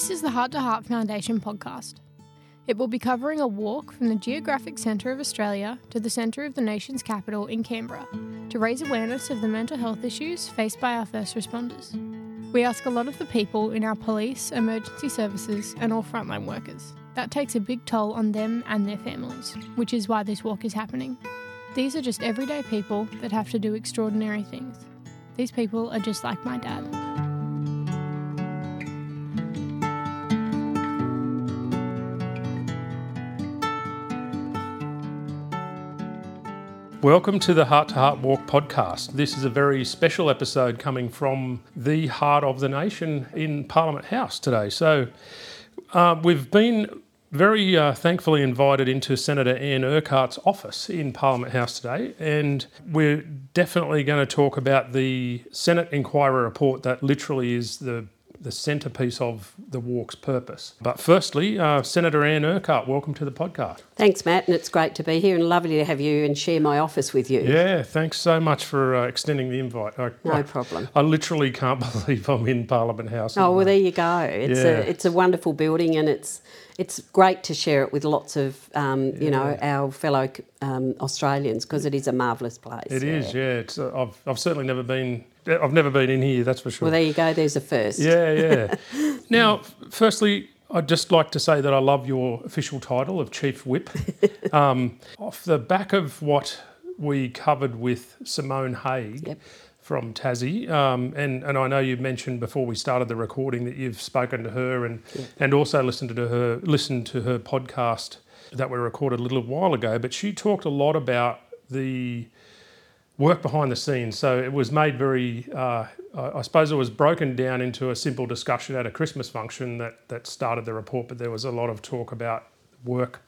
This is the Heart to Heart Foundation podcast. It will be covering a walk from the geographic centre of Australia to the centre of the nation's capital in Canberra to raise awareness of the mental health issues faced by our first responders. We ask a lot of the people in our police, emergency services, and all frontline workers. That takes a big toll on them and their families, which is why this walk is happening. These are just everyday people that have to do extraordinary things. These people are just like my dad. Welcome to the Heart to Heart Walk podcast. This is a very special episode coming from the heart of the nation in Parliament House today. So, uh, we've been very uh, thankfully invited into Senator Anne Urquhart's office in Parliament House today, and we're definitely going to talk about the Senate inquiry report that literally is the the centrepiece of the walk's purpose. But firstly, uh, Senator Anne Urquhart, welcome to the podcast. Thanks, Matt, and it's great to be here and lovely to have you and share my office with you. Yeah, thanks so much for uh, extending the invite. I, no I, problem. I literally can't believe I'm in Parliament House. Oh well, there you go. It's Yeah. a it's a wonderful building, and it's it's great to share it with lots of um, you know our fellow um, Australians because it is a marvellous place. It is, yeah. It's, uh, I've, I've certainly never been. I've never been in here. That's for sure. Well, there you go. There's a first. Yeah, yeah. now, firstly, I'd just like to say that I love your official title of Chief Whip. um, off the back of what we covered with Simone Haigh Yep. From Tassie, um, and, and I know you mentioned before we started the recording that you've spoken to her and, and also listened to her listened to her podcast that we recorded a little while ago, but she talked a lot about the work behind the scenes. So it was made very, uh, I I suppose it was broken down into a simple discussion at a Christmas function that, that started the report, but there was a lot of talk about work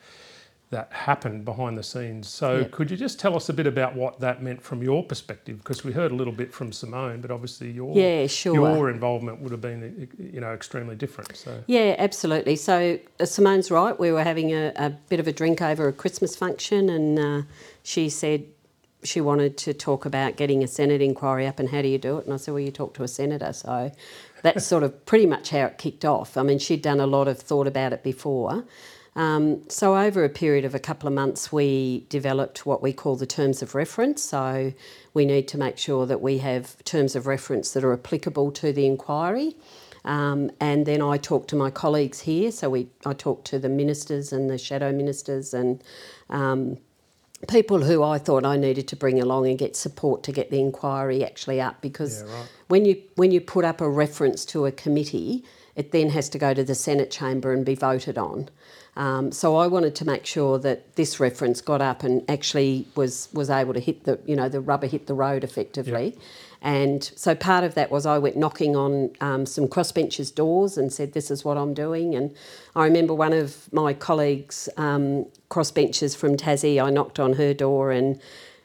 that happened behind the scenes. So Yeah. could you just tell us a bit about what that meant from your perspective? Because we heard a little bit from Simone, but obviously your Yeah, sure. your involvement would have been you know extremely different. So Yeah, absolutely. So uh, Simone's right. We were having a, a bit of a drink over a Christmas function, and uh, she said she wanted to talk about getting a Senate inquiry up and how do you do it? And I said, well, you talk to a senator. So that's sort of pretty much how it kicked off. I mean, she'd done a lot of thought about it before. Um, so over a period of a couple of months, we developed what we call the terms of reference. So we need to make sure that we have terms of reference that are applicable to the inquiry. Um, and then I talked to my colleagues here. So we, I talked to the ministers and the shadow ministers and um, people who I thought I needed to bring along and get support to get the inquiry actually up because Yeah, right. when you when you put up a reference to a committee, it then has to go to the Senate chamber and be voted on. Um, so I wanted to make sure that this reference got up and actually was was able to hit the you know the rubber hit the road effectively. And so part of that was I went knocking on um, some crossbenchers' doors and said, "This is what I'm doing." And I remember one of my colleagues, um, crossbenchers from Tassie, I knocked on her door and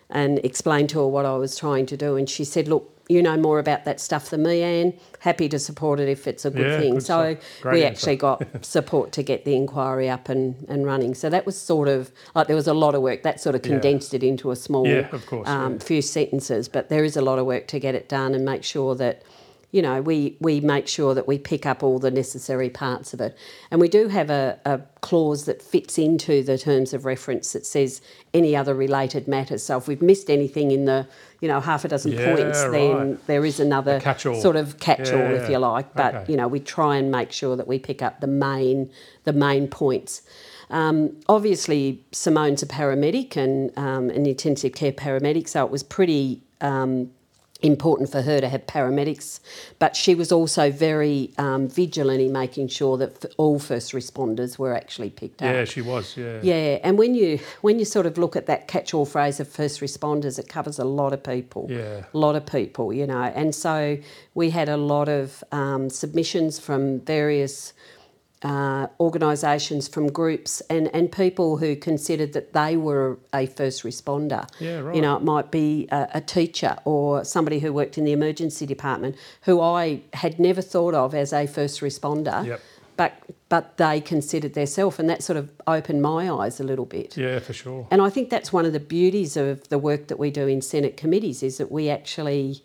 and explained to her what I was trying to do, and she said, "Look, you know more about that stuff than me, Anne. Happy to support it if it's a good Yeah, thing." good so we answer. actually got support to get the inquiry up and, and running. So that was sort of like there was a lot of work. That sort of Yeah. condensed it into a small Yeah, course, um, yeah. few sentences, but there is a lot of work to get it done and make sure that you know we we make sure that we pick up all the necessary parts of it. And we do have a, a clause that fits into the terms of reference that says any other related matters. So if we've missed anything in the you know half a dozen Yeah, points, then there is another sort of catch-all, Yeah, if you like. But okay. you know we try and make sure that we pick up the main the main points. Um, obviously, Simone's a paramedic and um, an intensive care paramedic, so it was pretty um, important for her to have paramedics. But she was also very um, vigilant in making sure that f- all first responders were actually picked up. yeah, she was. Yeah. Yeah, and when you when you sort of look at that catch-all phrase of first responders, it covers a lot of people. Yeah. A lot of people, you know. And so we had a lot of um, submissions from various uh, organisations, from groups, and, and people who considered that they were a first responder. Yeah, right. You know, it might be a, a teacher or somebody who worked in the emergency department who I had never thought of as a first responder Yep. but but they considered themselves, and that sort of opened my eyes a little bit. Yeah, for sure. And I think that's one of the beauties of the work that we do in Senate committees is that we actually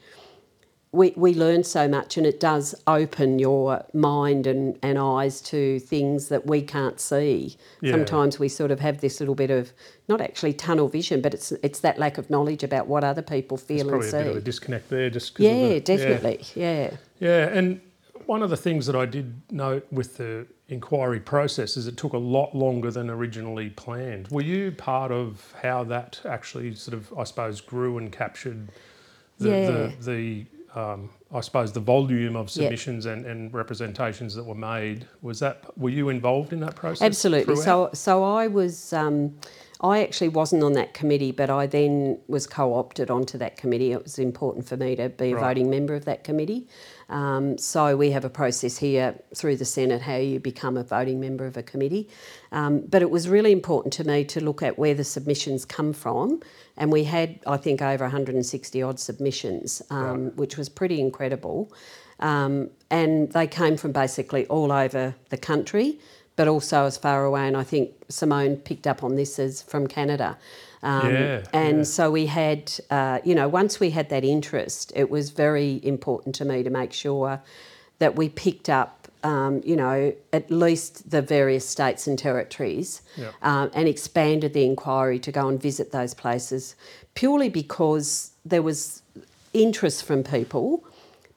we, we learn so much and it does open your mind and, and eyes to things that we can't see. Yeah. Sometimes we sort of have this little bit of not actually tunnel vision, but it's it's that lack of knowledge about what other people feel Probably and a bit of a disconnect there, just Yeah, the- definitely. Yeah. Yeah, and one of the things that I did note with the inquiry process is it took a lot longer than originally planned. Were you part of how that actually sort of, I suppose, grew and captured the, Yeah. the, the um, I suppose, the volume of submissions and, and representations that were made? Was that, were you involved in that process? Absolutely. throughout? So, so I was, um, I actually wasn't on that committee, but I then was co-opted onto that committee. It was important for me to be a Right. voting member of that committee. Um, so we have a process here through the Senate how you become a voting member of a committee. Um, but it was really important to me to look at where the submissions come from, and we had, I think, over 160 odd submissions, um, which was pretty incredible. Um, and they came from basically all over the country, but also as far away. And I think Simone picked up on this as from Canada. Um, Yeah, and yeah. so we had, uh, you know, once we had that interest, it was very important to me to make sure that we picked up, um, you know, at least the various states and territories Yeah. um, and expanded the inquiry to go and visit those places purely because there was interest from people,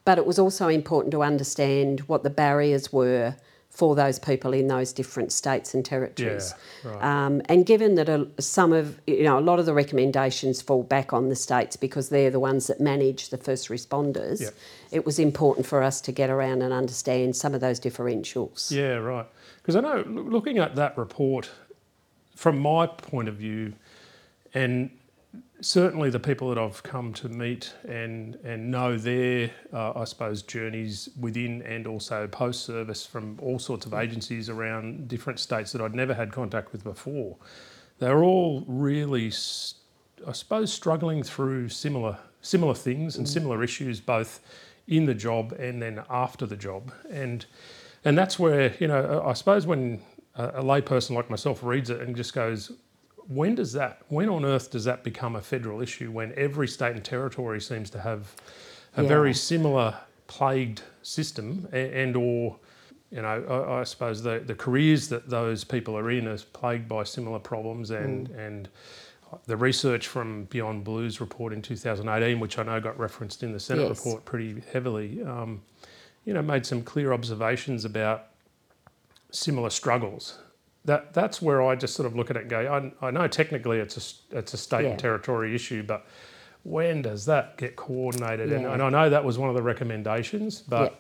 but it was also important to understand what the barriers were for those people in those different states and territories. Yeah, right. Um, and given that a, some of, you know, a lot of the recommendations fall back on the states because they're the ones that manage the first responders, Yep. it was important for us to get around and understand some of those differentials. Yeah, right. Because I know, looking at that report, from my point of view, and certainly the people that I've come to meet and and know their, uh, I suppose, journeys within and also post service from all sorts of agencies around different states that I'd never had contact with before. They're all really, I suppose, struggling through similar similar things and similar issues, both in the job and then after the job, and and that's where you know I suppose when a, a layperson like myself reads it and just goes, when does that? When on earth does that become a federal issue? When every state and territory seems to have a Yeah. very similar plagued system, and, and or you know, I, I suppose the, the careers that those people are in is plagued by similar problems, and and the research from Beyond Blues report in 2018, which I know got referenced in the Senate Yes. report pretty heavily, um, you know, made some clear observations about similar struggles. That that's where I just sort of look at it and go, I, I know technically it's a it's a state Yeah. and territory issue, but when does that get coordinated? And, Yeah. and I know that was one of the recommendations, but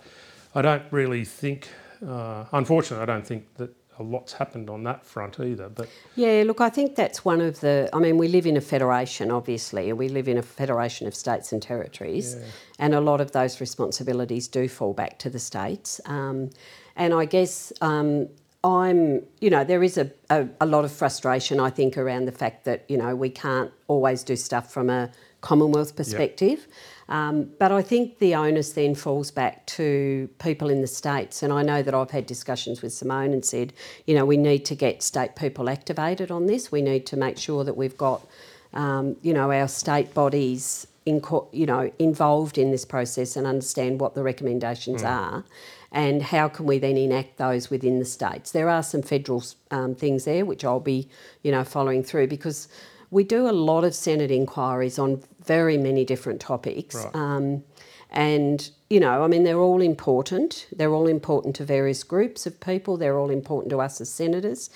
I don't really think, uh, unfortunately, I don't think that a lot's happened on that front either. But Yeah, look, I think that's one of the. I mean, we live in a federation, obviously, and we live in a federation of states and territories, Yeah. and a lot of those responsibilities do fall back to the states. Um, and I guess um, I'm, you know, there is a, a, a lot of frustration, I think, around the fact that, you know, we can't always do stuff from a Commonwealth perspective. Um, but I think the onus then falls back to people in the states. And I know that I've had discussions with Simone and said, you know, we need to get state people activated on this. We need to make sure that we've got, um, you know, our state bodies, in, you know, involved in this process and understand what the recommendations are. And how can we then enact those within the states? There are some federal um, things there which I'll be, you know, following through because we do a lot of Senate inquiries on very many different topics. Right. Um, and, you know, I mean, they're all important. They're all important to various groups of people. They're all important to us as senators.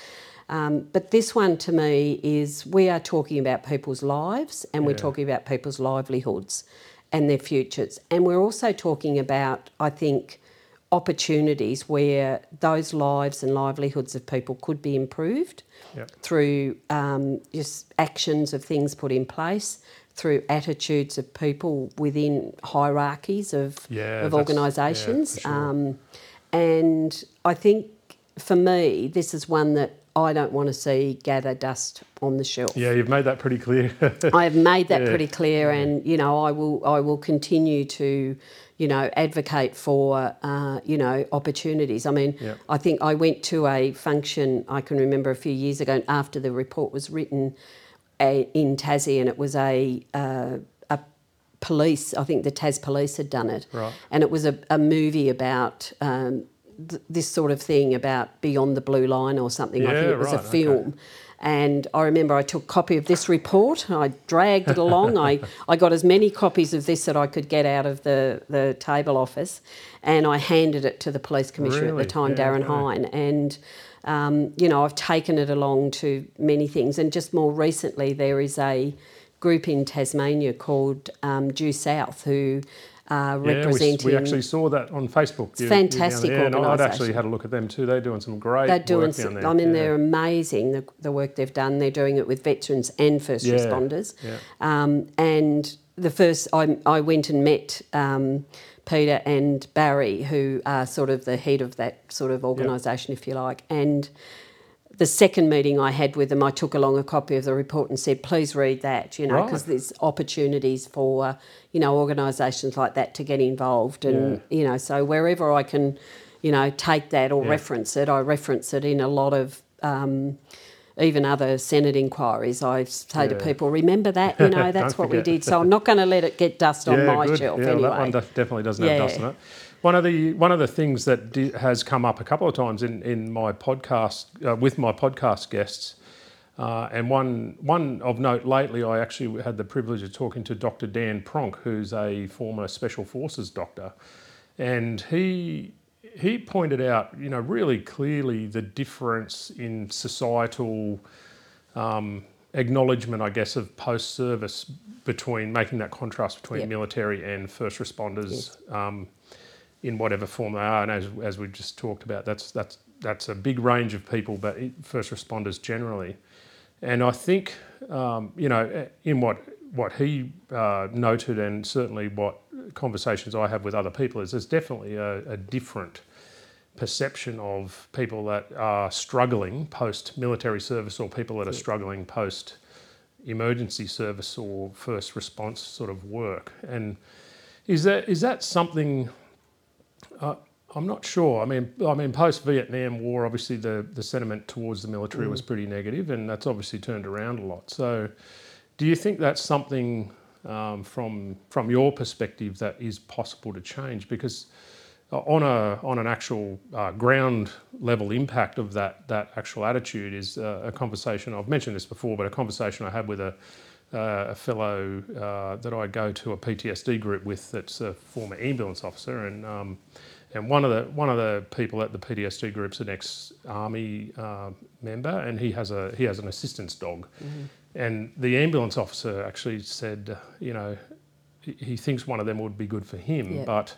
Um, but this one to me is we are talking about people's lives and we're talking about people's livelihoods and their futures. And we're also talking about, I think, opportunities where those lives and livelihoods of people could be improved Yep. through um, just actions of things put in place, through attitudes of people within hierarchies of, Yeah, of that's- yeah, organisations. sure. um, and I think for me, this is one that I don't want to see gather dust on the shelf. yeah, you've made that pretty clear. I have made that Yeah. pretty clear, and you know, I will I will continue to, you know, advocate for uh, you know opportunities. I mean. I think I went to a function I can remember a few years ago after the report was written, a, in Tassie, and it was a uh, a police. I think the Tas Police had done it, Right. and it was a, a movie about. Um, th- this sort of thing about beyond the blue line or something. I think it was right, a okay. film. And I remember I took a copy of this report. I dragged it along. I, I got as many copies of this that I could get out of the, the table office, and I handed it to the police commissioner Really? at the time, Yeah, Darren okay. Hine. And um, you know, I've taken it along to many things. And just more recently, there is a group in Tasmania called um, Due South who are Yeah, we, representing. we actually saw that on Facebook. It's You- fantastic and I'd actually had a look at them too. They're doing some great They're doing. work there. I mean, yeah. they're amazing. The, the work they've done. They're doing it with veterans and first Yeah, responders. yeah. Um, and the first, I, I went and met um, Peter and Barry, who are sort of the head of that sort of organisation, if you like. And the second meeting I had with them, I took along a copy of the report and said, please read that, you know, Right. because there's opportunities for, you know, organisations like that to get involved. And, you know, so wherever I can, you know, take that or Yeah. reference it, I reference it in a lot of. Um, even other Senate inquiries, I say to people, remember that, you know, that's what we did. So I'm not going to let it get dust on my good. shelf yeah, anyway. that one def- definitely doesn't have Yeah. dust on it. One of the one of the things that di- has come up a couple of times in in my podcast uh, with my podcast guests, uh, and one one of note lately, I actually had the privilege of talking to Dr. Dan Pronk, who's a former Special Forces doctor, and he he pointed out, you know, really clearly the difference in societal um, acknowledgement, I guess, of post service between making that contrast between Yep. military and first responders um, in whatever form they are. And as, as we just talked about, that's, that's, that's a big range of people, but first responders generally. And I think, um, you know, in what, what he uh, noted, and certainly what conversations I have with other people, is there's definitely a, a different perception of people that are struggling post military service or people that are struggling post emergency service or first response sort of work. And is that is that something? Uh, I'm not sure. I mean, I mean, post Vietnam War, obviously the the sentiment towards the military was pretty negative, and that's obviously turned around a lot. So, do you think that's something um, from from your perspective that is possible to change? Because uh, on a on an actual uh, ground level impact of that that actual attitude is uh, a conversation I've mentioned this before, but a conversation I had with a uh, a fellow uh, that I go to a PTSD group with that's a former ambulance officer and. Um, and one of the one of the people at the PTSD group's is an ex-army uh, member, and he has a he has an assistance dog, and the ambulance officer actually said, you know, he, he thinks one of them would be good for him, Yeah. but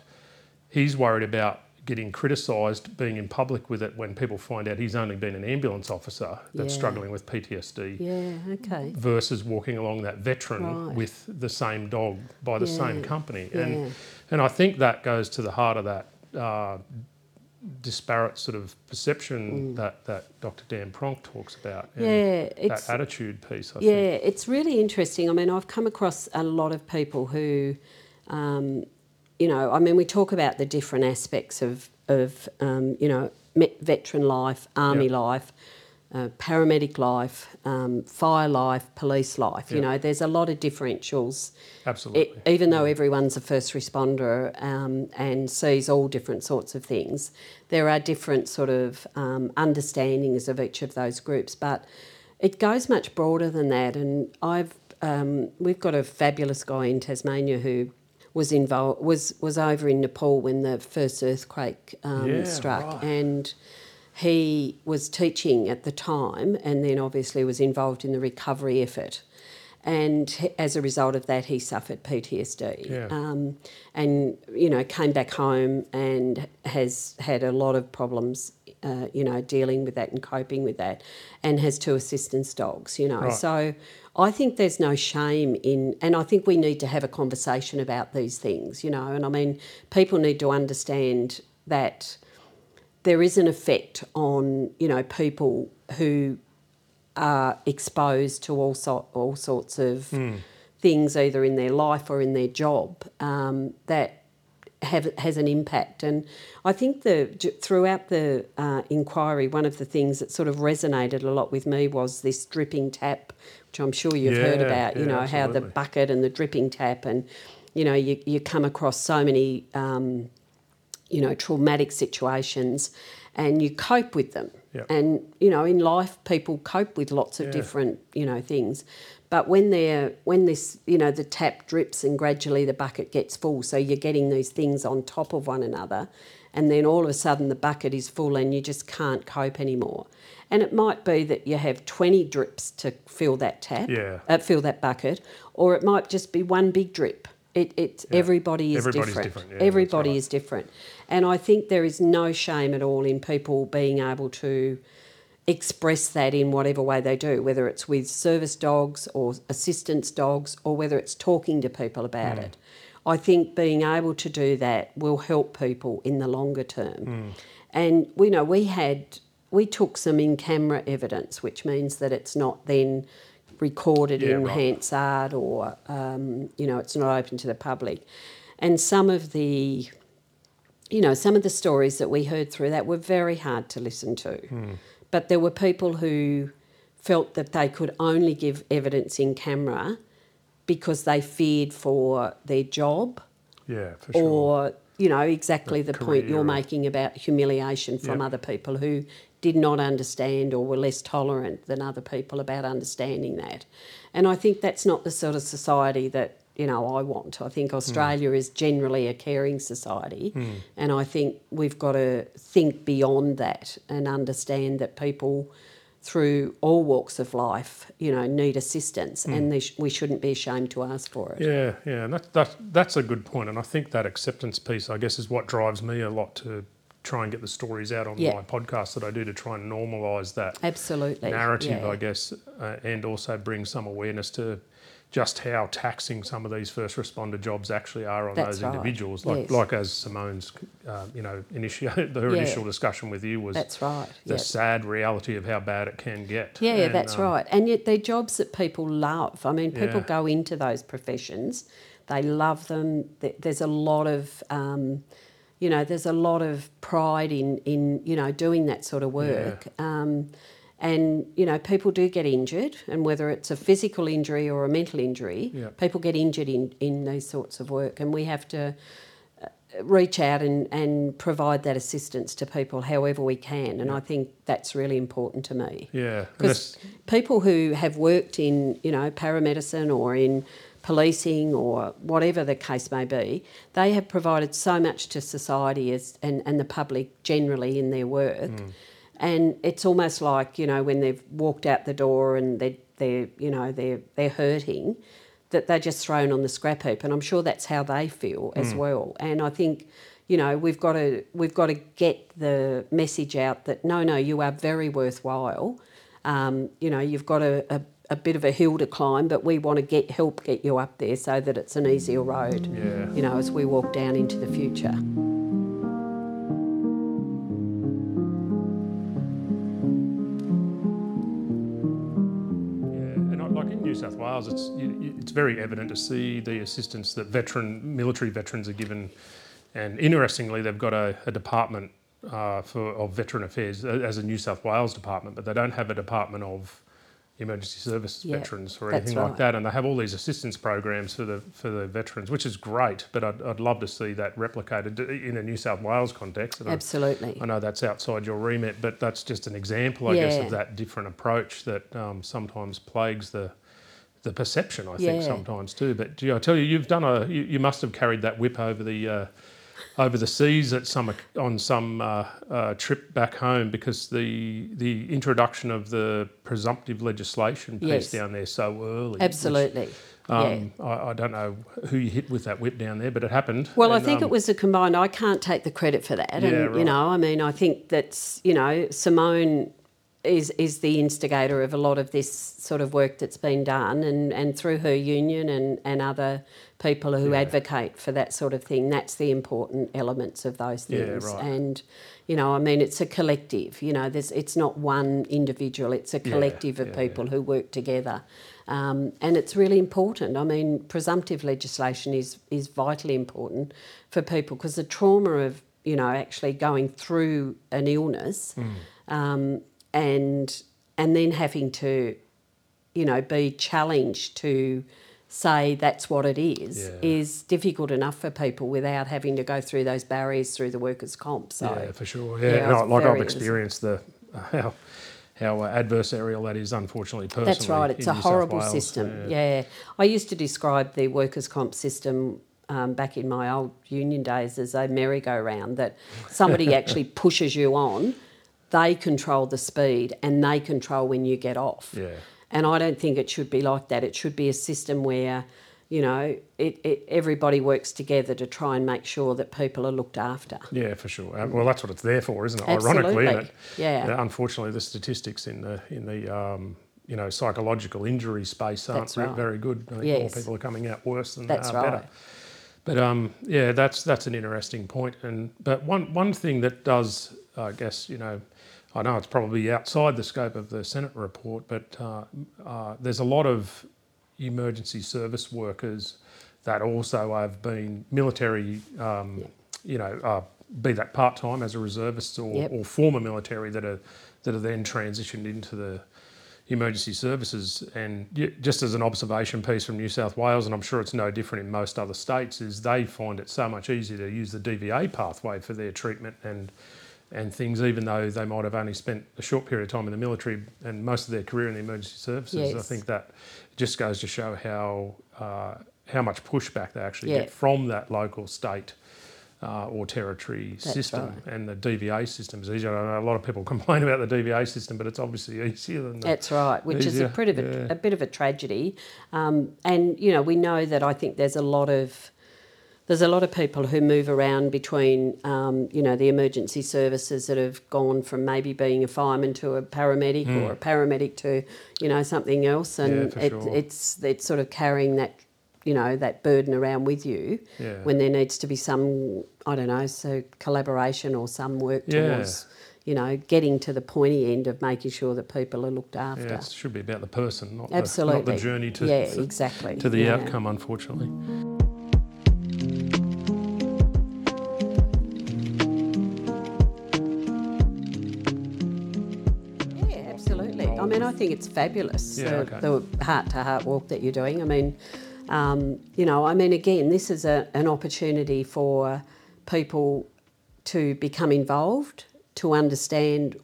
he's worried about getting criticised being in public with it when people find out he's only been an ambulance officer that's Yeah. struggling with PTSD yeah, okay. versus walking along that veteran Right. with the same dog by the same Yeah. company. Yeah. And and I think that goes to the heart of that uh, disparate sort of perception that, that Dr. Dan Pronk talks about. and Mm. Yeah, that attitude piece. I yeah, think. it's really interesting. I mean, I've come across a lot of people who, um, you know, I mean, we talk about the different aspects of of um, you know veteran life, army Yep. life. Uh, paramedic life, um, fire life, police life. You know, there's a lot of differentials Absolutely. it, even though everyone's a first responder um, and sees all different sorts of things, there are different sort of um, understandings of each of those groups. But it goes much broader than that. And I've um, we've got a fabulous guy in Tasmania who was involved was was over in Nepal when the first earthquake um, Yeah, struck right. and. He was teaching at the time and then obviously was involved in the recovery effort and as a result of that, he suffered PTSD. Yeah. Um, and you know, came back home and has had a lot of problems, uh, you know, dealing with that and coping with that, and has two assistance dogs. You know, Right. so I think there's no shame in, and I think we need to have a conversation about these things. You know, and I mean, people need to understand that there is an effect on you know people who are exposed to all so, all sorts of things either in their life or in their job um, that have has an impact. And I think the throughout the uh, inquiry, one of the things that sort of resonated a lot with me was this dripping tap, which I'm sure you've heard about. You yeah, know how the bucket and the dripping tap and you know, you, you come across so many, um, you know, traumatic situations and you cope with them. Yep. And, you know, in life, people cope with lots of Yeah. different, you know, things. But when they're, when this, you know, the tap drips and gradually the bucket gets full, so you're getting these things on top of one another, and then all of a sudden the bucket is full and you just can't cope anymore. And it might be that you have 20 drips to fill that tap, Yeah. uh, fill that bucket, or it might just be one big drip. It, it everybody is Everybody's different. different, yeah, everybody right. is different, and I think there is no shame at all in people being able to express that in whatever way they do, whether it's with service dogs or assistance dogs, or whether it's talking to people about Hmm. it. I think being able to do that will help people in the longer term. Hmm. And we know we had we took some in camera evidence, which means that it's not then recorded Yeah, in right. Hansard or um, you know it's not open to the public. And some of the you know, some of the stories that we heard through that were very hard to listen to. Hmm. But there were people who felt that they could only give evidence in camera because they feared for their job Yeah, for sure. or, you know, exactly the point you're making about humiliation from Yep. other people who did not understand or were less tolerant than other people about understanding that. And I think that's not the sort of society that, you know, I want. I Hmm. think Australia is generally a caring society. And I think we've got to think beyond that and understand that people through all walks of life, you know, need assistance and they sh- we shouldn't be ashamed to ask for it. Hmm. Yeah, yeah, and that, that, that's a good. And I think that acceptance piece, I guess, is what drives me a lot to try and get the stories out on Yeah. my podcast that I do to try and normalise that Absolutely. narrative, yeah. I guess, uh, and also bring some awareness to just how taxing some of these first responder jobs actually are on That's those right, individuals. Like, yes. like as Simone's, uh, you know, initiated her Yeah. initial discussion with you was That's right. the yeah. sad reality of how bad it can get. Yeah, And, that's um, right. And yet they're jobs that people love. I mean, people Yeah. go into those professions, they love them. There's a lot of, um, you know, there's a lot of pride in, in you know, doing that sort of work. Um, and, you know, people do get injured, and whether it's a physical injury or a mental injury, Yeah. people get injured in, in these sorts of work. And we have to uh, reach out and, and provide that assistance to people however we can. And I think that's really important to me. Yeah, Because people who have worked in, you know, paramedicine or in policing or whatever the case may be, they have provided so much to society as, and, and the public generally in their work. And it's almost like, you know, when they've walked out the door and they're, they're you know, they're, they're hurting, that they're just thrown on the scrap heap. And I'm sure that's how they feel as well. And I think, you know, we've got to we've got to get the message out that no, no, you are very worthwhile. Um, you know, you've got a, a, a bit of a hill to climb, but we want to get help get you up there so that it's an easier road. Yeah. You know, as we walk down into the future. Wales, it's it's very evident to see the assistance that veteran military veterans are given, and interestingly, they've got a, a department uh, for of veteran affairs as a New South Wales department, but they don't have a department of emergency service Yeah, veterans or anything like that, and they have all these assistance programs for the for the veterans, which is great. But I'd, I'd love to see that replicated in a New South Wales context. And I- Absolutely. I know that's outside your remit, but that's just an example, I guess, of that different approach that um, sometimes plagues the the perception. I think Yeah. sometimes too. But gee, I tell you, you've done a you, you must have carried that whip over the. Uh, over the seas at some on some uh, uh, trip back home because the the introduction of the presumptive legislation piece Yes. down there so early. which, Absolutely. yeah. um, I, I don't know who you hit with that whip down there, but it happened. Well, I think um, it was a combined. I can't take the credit for that, Yeah, and right. you know, I mean, I think that's you know, Simone is is the instigator of a lot of this sort of work that's been done, and and through her union and and other people who Yeah. advocate for that sort of thing. That's the important elements of those things. Yeah, right. and you know, I mean, it's a collective. You know, there's it's not one individual; it's a Yeah, collective of yeah, people who work together. Um, and it's really important. I mean, presumptive legislation is is vitally important for people because the trauma of you know actually going through an illness, um, and and then having to, you know, be challenged to say that's what it is Yeah. is difficult enough for people without having to go through those barriers through the workers' comp. So yeah, for sure. Yeah, yeah, no, like I've experienced the how how adversarial that is, unfortunately. Personally, That's right. It's a New horrible system. Yeah. I used to describe the workers' comp system um, back in my old union days as a merry-go-round that somebody actually pushes you on, they control the speed and they control when you get off. Yeah. And I don't think it should be like that. It should be a system where, you know, it, it, everybody works together to try and make sure that people are looked after. Yeah, for sure. Uh, Well, that's what it's there for, isn't it? Absolutely. Ironically, isn't it? Yeah. Unfortunately, the statistics in the in the um, you know psychological injury space aren't right. very good. I think Yes. more people are coming out worse than That's right. better. But um, yeah, that's that's an interesting point. And but one one thing that does, I guess, you know, I know it's probably outside the scope of the Senate report, but uh, uh, there's a lot of emergency service workers that also have been military, um, you know, uh, be that part time as a reservist or, Yep. or former military that are that are then transitioned into the emergency services. And just as an observation piece from New South Wales, and I'm sure it's no different in most other states, is they find it so much easier to use the DVA pathway for their treatment and and things, even though they might have only spent a short period of time in the military and most of their career in the emergency services. I think that just goes to show how uh, how much pushback they actually Yeah. get from that local state. Uh, or territory That's system right. and the DVA system is easier. I know a lot of people complain about the DVA system, but it's obviously easier than that. That's right, which is a pretty of a, a bit of a tragedy. Um, and you know, we know that I think there's a lot of there's a lot of people who move around between um, you know the emergency services that have gone from maybe being a fireman to a paramedic or a paramedic to you know something else, and Hmm. Yeah, it, sure. it's it's sort of carrying that you know that burden around with you Yeah. when there needs to be some I don't know so collaboration or some work Yeah. towards you know getting to the pointy end of making sure that people are looked after. Yeah, it should be about the person, not, Absolutely. the, not the journey to, yeah, exactly. to the outcome, unfortunately. Mean, I think it's fabulous Yeah, the, okay. the heart to heart walk that you're doing. I mean, um, you know, I mean, again, this is a, an opportunity for people to become involved, to understand,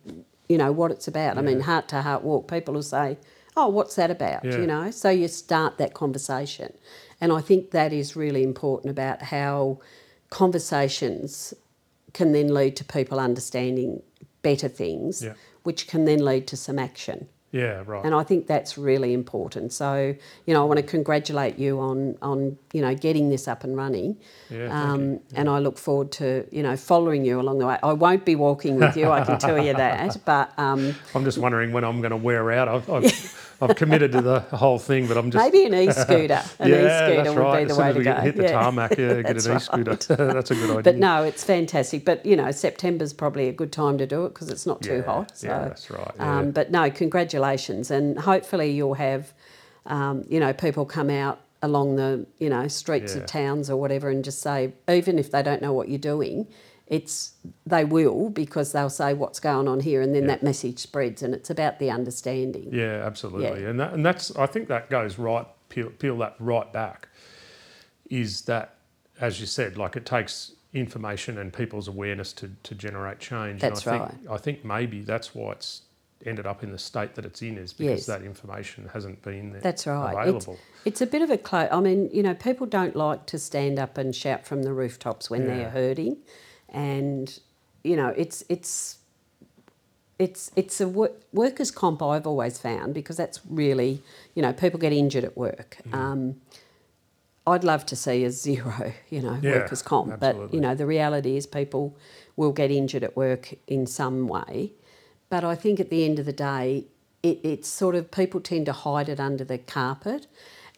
you know, what it's about. I mean, heart to heart walk. People will say, "Oh, what's that about?" Yeah. You know, so you start that conversation, and I think that is really important about how conversations can then lead to people understanding better things, Yeah. which can then lead to some action. Yeah, right. And I think that's really important. So, you know, I want to congratulate you on, on you know, getting this up and running. Yeah, thank um, you. And I look forward to, you know, following you along the way. I won't be walking with you, I can tell you that. But um, I'm just wondering when I'm going to wear out. I've, I've, I've committed to the whole thing, but I'm just. maybe an e-scooter. An yeah, e-scooter that's would right. be the way to go. hit the Yeah. tarmac, yeah, get an right. e-scooter. that's a good idea. But no, it's fantastic. But you know, September's probably a good time to do it because it's not too Yeah, hot. So, yeah, that's right, yeah. Um, but no, congratulations, and hopefully you'll have, um, you know, people come out along the you know streets of towns or whatever and just say, even if they don't know what you're doing, it's they will because they'll say what's going on here, and then Yeah. that message spreads, and it's about the understanding. Yeah, absolutely. And that, and that's I think that goes right peel, peel that right back. Is that as you said, like it takes information and people's awareness to, to generate change. That's and I right. think I think maybe that's why it's ended up in the state that it's in is because Yes. that information hasn't been there That's right. It's, available. it's a bit of a clo I mean, you know, people don't like to stand up and shout from the rooftops when Yeah. they're hurting, and you know, it's it's it's it's a wor- workers' comp. I've always found because that's really, you know, people get injured at work. Mm-hmm. Um, I'd love to see a zero, you know, Yeah, workers' comp, but you know, the reality is people will get injured at work in some way. But I think at the end of the day, it, it's sort of people tend to hide it under the carpet.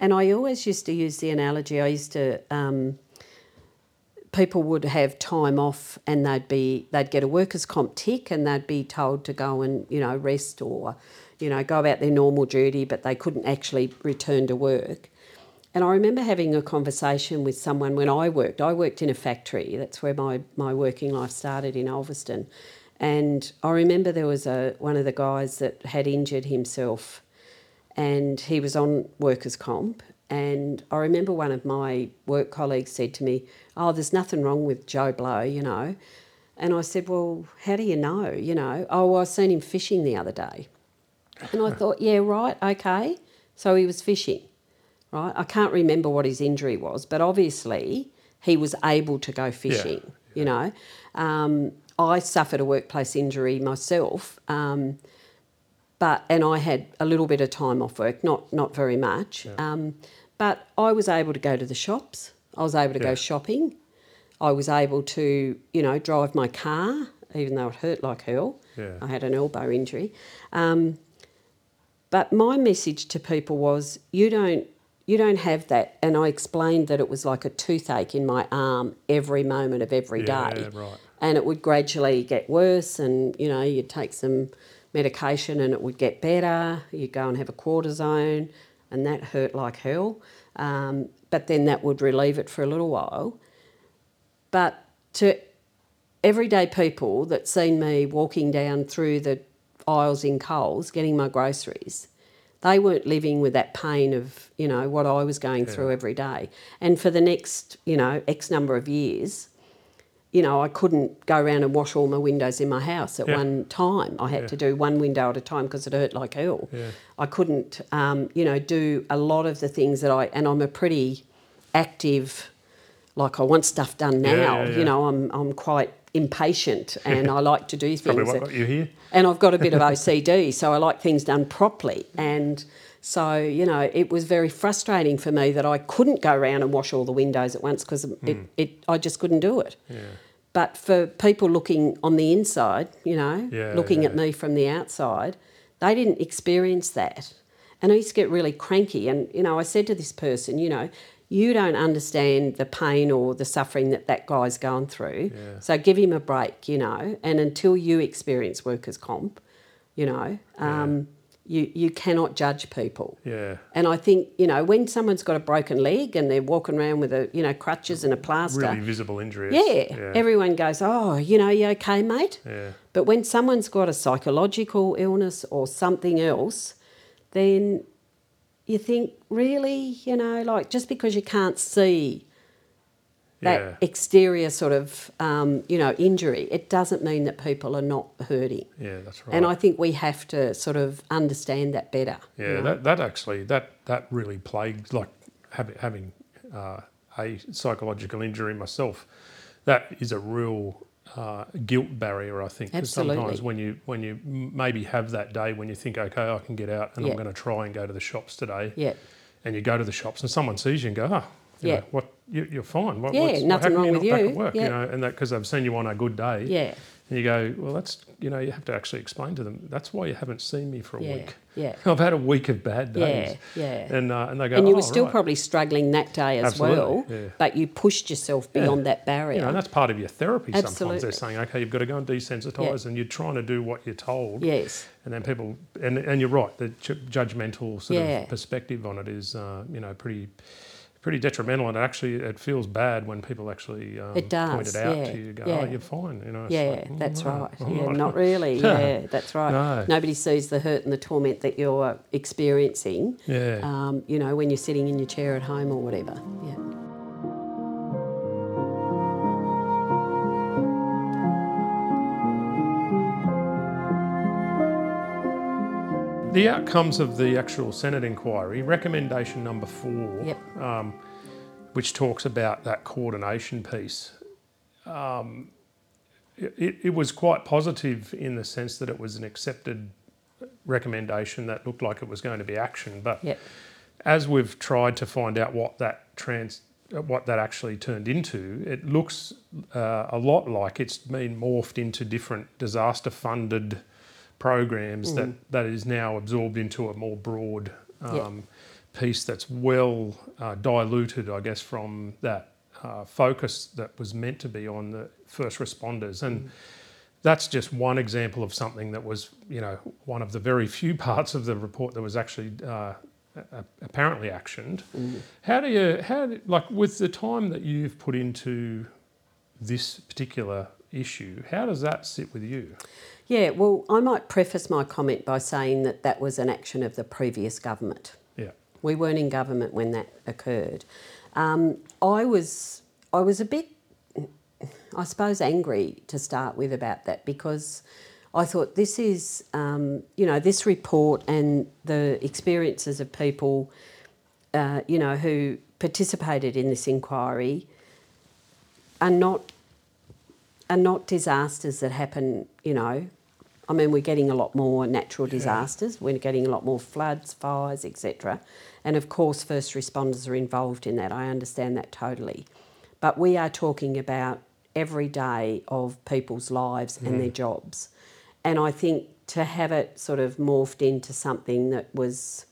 And I always used to use the analogy. I used to um, people would have time off and they'd be they'd get a workers comp tick and they'd be told to go and you know rest or you know go about their normal duty but they couldn't actually return to work and I remember having a conversation with someone when I worked. I worked in a factory. That's where my, my working life started in Ulverstone. And I remember there was a one of the guys that had injured himself and he was on workers' comp And I remember one of my work colleagues said to me, Oh, there's nothing wrong with Joe Blow, you know. And I said, Well, how do you know? You know, oh, well, I seen him fishing the other day. And I thought, Yeah, right, okay. So he was fishing, right? I can't remember what his injury was, but obviously he was able to go fishing, you know. Um, I suffered a workplace injury myself. Um, but and I had a little bit of time off work, not not very much. Um, but I was able to go to the shops. I was able to Yeah. go shopping. I was able to, you know, drive my car, even though it hurt like hell. Yeah. I had an elbow injury. Um, but my message to people was, you don't, you don't have that. And I explained that it was like a toothache in my arm every moment of every day Yeah, right. and it would gradually get worse and you know you'd take some medication and it would get better. You'd go and have a cortisone and that hurt like hell. Um, but then that would relieve it for a little while. But to everyday people that seen me walking down through the aisles in Coles getting my groceries they weren't living with that pain of you know what I was going through every day. And for the next you know x number of years you know, I couldn't go around and wash all my windows in my house at Yeah. one time. I had Yeah. to do one window at a time because it hurt like hell. Yeah. I couldn't, um, you know, do a lot of the things that I, and I'm a pretty active, like I want stuff done now. You know, I'm, I'm quite impatient and I like to do Probably things. what got you here. and I've got a bit of OCD, so I like things done properly. And so, you know, it was very frustrating for me that I couldn't go around and wash all the windows at once because it, it, I just couldn't do it. Hmm. Yeah. But for people looking on the inside, you know, Yeah, looking at me from the outside, they didn't experience that. And I used to get really cranky. And, you know, I said to this person, you know, you don't understand the pain or the suffering that that guy's gone through. Yeah. So give him a break, you know. And until you experience workers' comp, you know, um, you, you cannot judge people. Yeah. And I think, you know, when someone's got a broken leg and they're walking around with a, you know, crutches and a plaster. Really visible injury. Yeah, yeah. everyone goes, oh, you know, you okay, mate? yeah. But when someone's got a psychological illness or something else, then you think, really, you know, like just because you can't see that Yeah. exterior sort of, um, you know, injury, it doesn't mean that people are not hurting. Yeah, that's right. And I think we have to sort of understand that better. you Yeah, know? that, that actually that that really plagues like having having uh, a psychological injury myself. That is a real uh, guilt barrier, I think. Absolutely. Sometimes when you when you maybe have that day when you think, okay, I can get out and Yeah. I'm going to try and go to the shops today, yeah. and you go to the shops and someone sees you and go, ah, you Yeah. know, what you, you're fine. What, Yeah, what's, nothing wrong you're with not back you. at work, Yeah. you know, and that because they've seen you on a good day. Yeah. And you go, well, that's you know, you have to actually explain to them. That's why you haven't seen me for a Yeah. week. Yeah. I've had a week of bad days. Yeah. Yeah. And uh, and they go, and you oh, were still right. probably struggling that day as Absolutely, well, yeah. but you pushed yourself beyond that barrier. You know, and that's part of your therapy. Absolutely. Sometimes they're saying, okay, you've got to go and desensitize, and you're trying to do what you're told. yes. And then people, and, and you're right, the ju- judgmental sort Yeah. of perspective on it is, uh, you know, pretty pretty detrimental. And actually, it feels bad when people actually um, It does, point it out yeah, to you. Go, yeah. oh, you're fine. You know. Yeah, like, "Mm, that's no, right. I'm Yeah, not." not really. Yeah, that's right. No. Nobody sees the hurt and the torment that you're experiencing. Yeah. Um, you know, when you're sitting in your chair at home or whatever. Yeah. The outcomes of the actual Senate inquiry, recommendation number four, Yep. um, which talks about that coordination piece, um, it, it was quite positive in the sense that it was an accepted recommendation that looked like it was going to be action. But Yep. as we've tried to find out what that trans what that actually turned into, it looks uh, a lot like it's been morphed into different disaster funded programs that, that is now absorbed into a more broad Yeah. um, piece that's well uh, diluted, I guess, from that uh, focus that was meant to be on the first responders. And that's just one example of something that was, you know, one of the very few parts of the report that was actually uh, apparently actioned. How do you, how do, like with the time that you've put into this particular issue, how does that sit with you? Yeah, well, I might preface my comment by saying that that was an action of the previous government. Yeah, We weren't in government when that occurred. Um, I was I was a bit, I suppose, angry to start with about that because I thought this is, um, you know, this report and the experiences of people, uh, you know, who participated in this inquiry are not are not disasters that happen, you know. I mean, we're getting a lot more natural disasters. Yeah. We're getting a lot more floods, fires, etc. And of course, first responders are involved in that. I understand that totally. But we are talking about every day of people's lives mm. and their jobs. And I think to have it sort of morphed into something that was,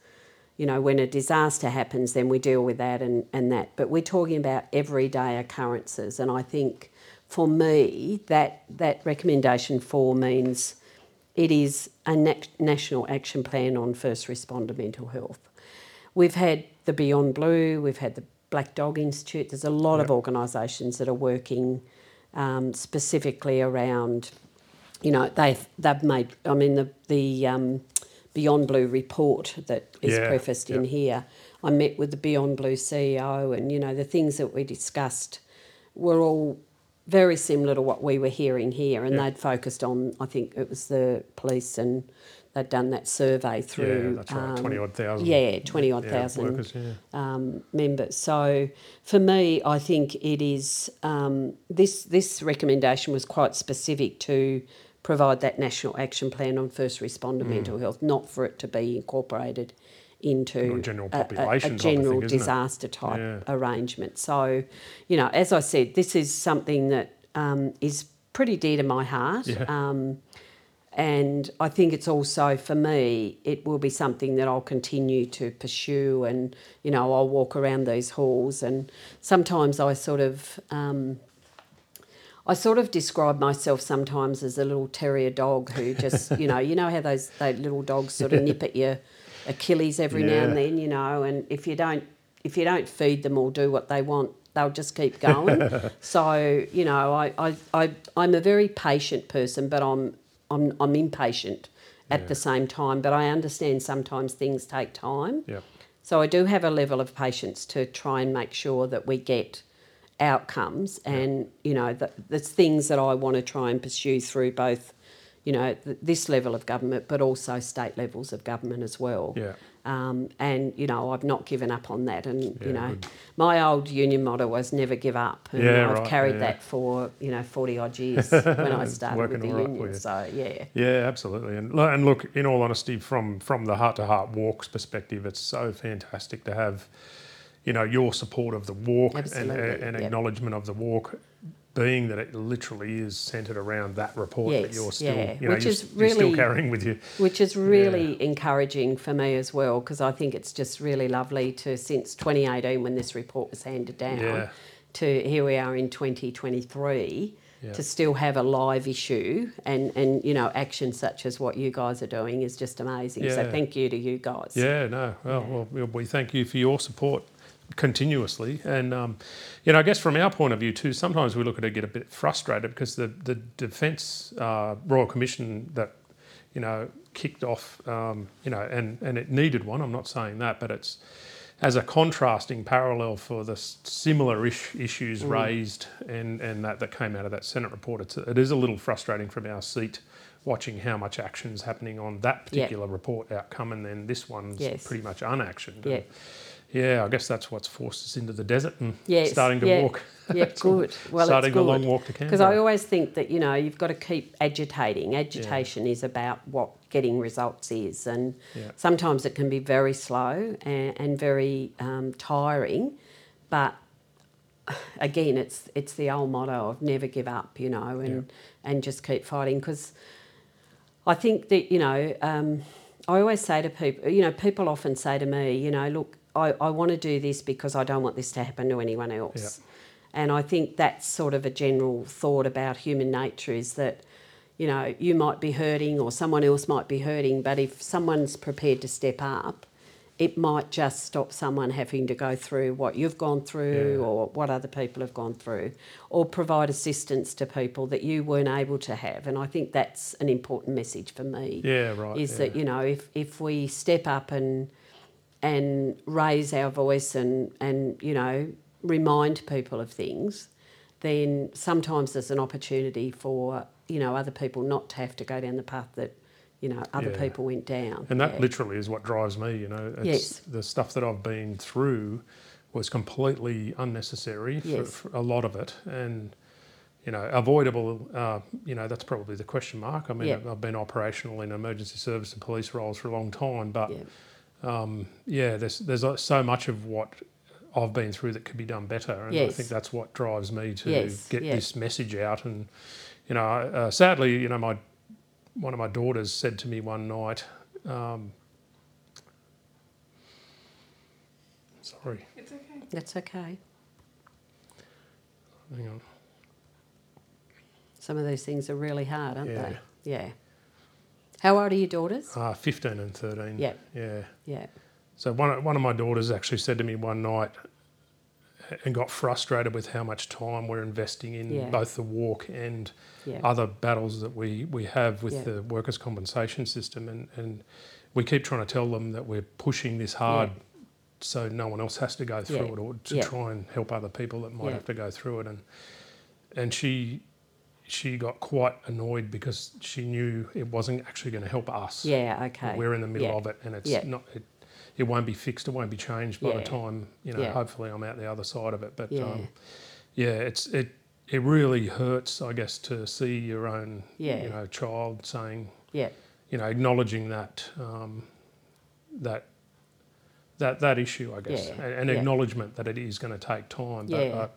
you know, when a disaster happens, then we deal with that and, and that. But we're talking about everyday occurrences. And I think for me, that, that recommendation four means it is a national action plan on first responder mental health. We've had the Beyond Blue, we've had the Black Dog Institute. There's a lot yep. of organisations that are working um, specifically around, you know, they've they've made. I mean, the the um, Beyond Blue report that is yeah. prefaced yep. in here. I met with the Beyond Blue CEO, and you know, the things that we discussed were all very similar to what we were hearing here, and they'd focused on. I think it was the police and they'd done that survey through. Yeah, that's right. Um, twenty odd thousand. Yeah, twenty odd yeah, thousand workers, yeah. um, members. So for me, I think it is um, this. This recommendation was quite specific to provide that national action plan on first responder mm. mental health, not for it to be incorporated into general a, a, a, general thing, disaster type yeah. arrangement. So, you know, as I said, this is something that um, is pretty dear to my heart. Yeah. Um, and I think it's also for me, it will be something that I'll continue to pursue. And, you know, I'll walk around these halls. And sometimes I sort of, um, I sort of describe myself sometimes as a little terrier dog who just, you know, you know how those, those little dogs sort of nip at your Achilles every yeah. now and then, you know, and if you don't, if you don't feed them or do what they want, they'll just keep going. so, you know, I, I, I, I'm a very patient person, but I'm I'm I'm impatient at yeah. the same time, but I understand sometimes things take time. Yeah. So I do have a level of patience to try and make sure that we get outcomes, and you know, the, there's things that I want to try and pursue through both, you know, th- this level of government, but also state levels of government as well. Yeah. Um, and you know I've not given up on that, and yeah, you know good. my old union motto was never give up, and yeah, I've right, carried yeah. that for you know forty odd years when I started with the right union. So yeah, yeah, absolutely, and and look, in all honesty, from from the heart to heart walks perspective, it's so fantastic to have, you know, your support of the walk Absolutely. and, and yep. acknowledgement of the walk being that it literally is centred around that report yes, that you're still, yeah. you know, which is really, still carrying with you. Which is really yeah. encouraging for me as well, because I think it's just really lovely to, since 2018 when this report was handed down, yeah. to here we are in 2023. Yeah. to still have a live issue and, and you know action such as what you guys are doing is just amazing. So thank you to you guys. Yeah, no, well, well, we thank you for your support continuously. And um, you know, I guess from our point of view too, sometimes we look at it get a bit frustrated because the the Defence uh, Royal Commission that you know kicked off, um, you know, and and it needed one. I'm not saying that, but it's as a contrasting parallel for the similar ish, issues mm. raised and, and that, that came out of that Senate report. It's, it is a little frustrating from our seat watching how much action is happening on that particular yep. report outcome, and then this one's yes. pretty much unactioned. Yeah yeah, I guess that's what's forced us into the desert and yes, starting to yeah, walk. Yeah, good. Well, it's starting the long walk to Canberra. Because I always think that you know you've got to keep agitating. Agitation yeah. is about what getting results is, and yeah. sometimes it can be very slow and, and very um, tiring. But again, it's it's the old motto of never give up, you know, and and just keep fighting. Because I think that you know. Um, I always say to people, you know, people often say to me, you know, look, I, I want to do this because I don't want this to happen to anyone else. And I think that's sort of a general thought about human nature is that, you know, you might be hurting or someone else might be hurting, but if someone's prepared to step up, it might just stop someone having to go through what you've gone through yeah. or what other people have gone through, or provide assistance to people that you weren't able to have. And I think that's an important message for me. Yeah, right. Is yeah. that, you know, if, if we step up and and raise our voice and, and you know remind people of things, then sometimes there's an opportunity for you know other people not to have to go down the path that you know other Yeah. people went down. And that Yeah. literally is what drives me. You know, it's Yes. the stuff that I've been through was completely unnecessary for, Yes. for a lot of it, and you know, avoidable. Uh, you know, that's probably the question mark. I mean, Yeah. I've, I've been operational in emergency service and police roles for a long time, but. Um, yeah, there's there's uh, so much of what I've been through that could be done better, and I think that's what drives me to Yes, get yeah. this message out. And you know, uh, sadly, you know, my one of my daughters said to me one night. Um, sorry, It's okay. That's okay. hang on. Some of those things are really hard, aren't Yeah. they? Yeah. How old are your daughters? Uh, 15 and 13. Yeah. Yeah. Yeah. So one of, one of my daughters actually said to me one night and got frustrated with how much time we're investing in Yeah. both the walk and Yeah. other battles that we, we have with Yeah. the workers' compensation system. And, and we keep trying to tell them that we're pushing this hard so no one else has to go through it or to try and help other people that might have to go through it. And, and she, she got quite annoyed because she knew it wasn't actually going to help us. Yeah. Okay. We're in the middle Yeah. of it, and it's Yeah. not. It, it won't be fixed. It won't be changed by Yeah. the time you know. Hopefully, I'm out the other side of it. But Yeah. um, yeah, it's it. It really hurts, I guess, to see your own Yeah. you know child saying Yeah. you know acknowledging that um, that that that issue, I guess, and, and acknowledgement that it is going to take time. But Yeah. uh,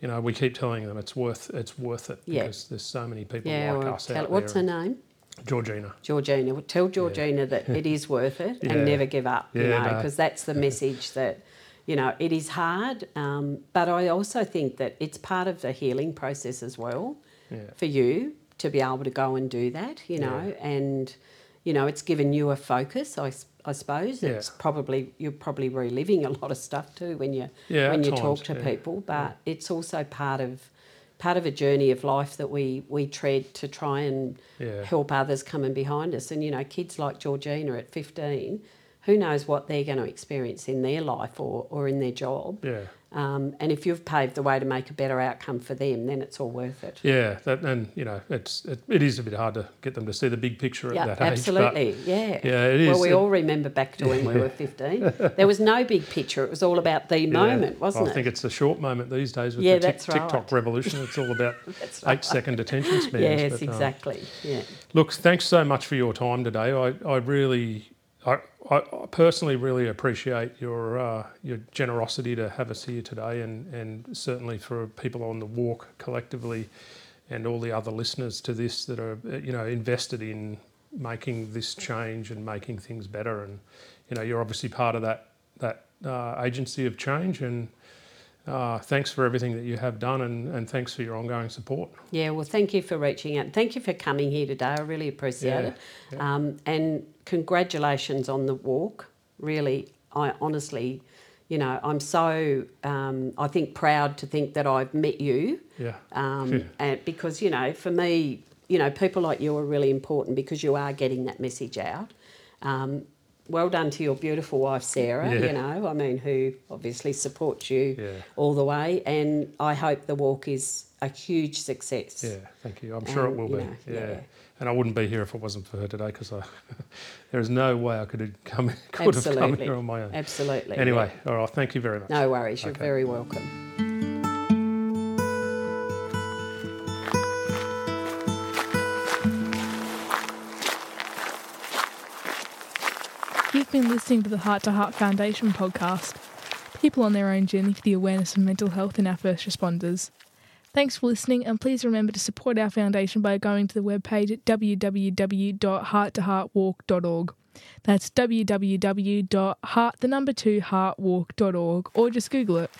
you know, we keep telling them it's worth it's worth it Yeah. because there's so many people Yeah. like us tell- out what's her name? Georgina. Georgina. Well, tell Georgina that it is worth it Yeah. and never give up. You Yeah, know, no. because that's the message that. You know, it is hard, um, but I also think that it's part of the healing process as well. Yeah. for you to be able to go and do that, you know, and you know, it's given you a focus. I, I suppose Yeah. it's probably you're probably reliving a lot of stuff too when you Yeah, when you talk to yeah. people, but it's also part of part of a journey of life that we we tread to try and help others coming behind us. And you know, kids like Georgina at 15, who knows what they're going to experience in their life or, or in their job. Yeah. Um, and if you've paved the way to make a better outcome for them, then it's all worth it. Yeah, that, and you know, it's it, it is a bit hard to get them to see the big picture Yeah, at that age. absolutely. yeah. yeah, it Well, we It- all remember back to when we were 15. There was no big picture. It was all about the yeah. moment, wasn't I it? I think it's a short moment these days with Yeah, the that's right. TikTok revolution. It's all about eight second attention spans. yes, but, um, exactly. yeah. Look, thanks so much for your time today. I, I really, I, I personally really appreciate your uh, your generosity to have us here today, and, and certainly for people on the walk collectively, and all the other listeners to this that are uh, you know invested in making this change and making things better. And you know, you're obviously part of that that uh, agency of change, and uh, thanks for everything that you have done, and, and thanks for your ongoing support. Yeah, well, thank you for reaching out. Thank you for coming here today. I really appreciate Yeah, it. yeah. Um, and congratulations on the walk. Really, I honestly, you know, I'm so, um, I think, proud to think that I've met you. Yeah. Um, Yeah. and because, you know, for me, you know, people like you are really important because you are getting that message out. Um, well done to your beautiful wife, Sarah, Yeah. you know, I mean, who obviously supports you Yeah. all the way. And I hope the walk is a huge success. Yeah, thank you. I'm sure it Um, will be. know, yeah. yeah. and I wouldn't be here if it wasn't for her today because there is no way I could have come could have come here on my own. Absolutely. Anyway, all right. Thank you very much. No worries. You're Okay. very welcome. You've been listening to the Heart to Heart Foundation podcast. People on their own journey for the awareness of mental health in our first responders. Thanks for listening, and please remember to support our foundation by going to the webpage at www.hearttoheartwalk.org. That's www.heart the number two heartwalk.org, or just Google it.